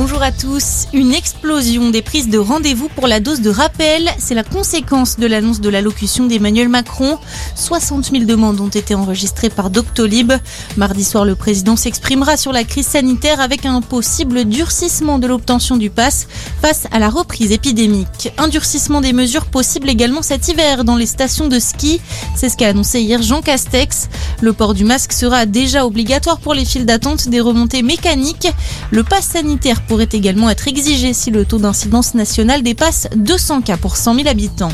Bonjour à tous. Une explosion des prises de rendez-vous pour la dose de rappel. C'est la conséquence de l'annonce de l'allocution d'Emmanuel Macron. 60 000 demandes ont été enregistrées par Doctolib. Mardi soir, le président s'exprimera sur la crise sanitaire avec un possible durcissement de l'obtention du pass face à la reprise épidémique. Un durcissement des mesures possible également cet hiver dans les stations de ski. C'est ce qu'a annoncé hier Jean Castex. Le port du masque sera déjà obligatoire pour les files d'attente des remontées mécaniques. Le pass sanitaire pourrait également être exigé si le taux d'incidence nationale dépasse 200 cas pour 100 000 habitants.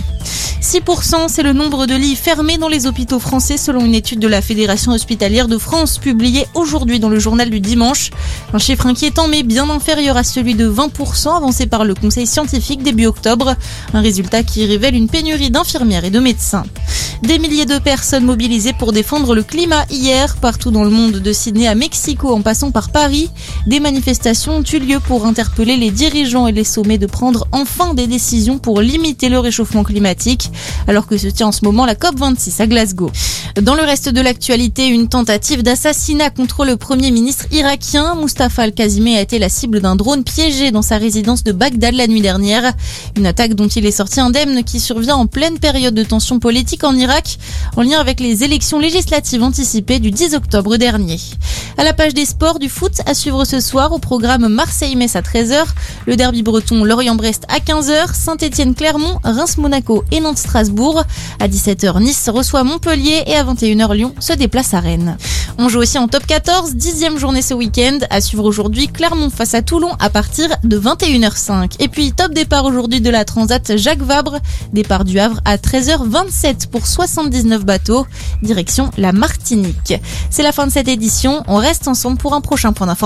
6%, c'est le nombre de lits fermés dans les hôpitaux français selon une étude de la Fédération hospitalière de France publiée aujourd'hui dans le journal du dimanche. Un chiffre inquiétant mais bien inférieur à celui de 20% avancé par le Conseil scientifique début octobre. Un résultat qui révèle une pénurie d'infirmières et de médecins. Des milliers de personnes mobilisées pour défendre le climat hier, partout dans le monde, de Sydney à Mexico en passant par Paris. Des manifestations ont eu lieu pour interpeller les dirigeants et les sommets de prendre enfin des décisions pour limiter le réchauffement climatique alors que se tient en ce moment la COP26 à Glasgow. Dans le reste de l'actualité, une tentative d'assassinat contre le premier ministre irakien. Mustafa Al-Kazimeh a été la cible d'un drone piégé dans sa résidence de Bagdad la nuit dernière. Une attaque dont il est sorti indemne qui survient en pleine période de tension politique en Irak, en lien avec les élections législatives anticipées du 10 octobre dernier. À la page des sports, du foot à suivre ce soir au programme Marseille-Metz à 13h, le derby breton Lorient-Brest à 15h, Saint-Étienne-Clermont, Reims-Monaco et Nantes-Strasbourg. À 17h, Nice reçoit Montpellier et à 21h, Lyon se déplace à Rennes. On joue aussi en top 14, dixième journée ce week-end. À suivre aujourd'hui, Clermont face à Toulon à partir de 21h05. Et puis, top départ aujourd'hui de la Transat Jacques Vabre. Départ du Havre à 13h27 pour 79 bateaux. Direction la Martinique. C'est la fin de cette édition. On reste ensemble pour un prochain point d'information.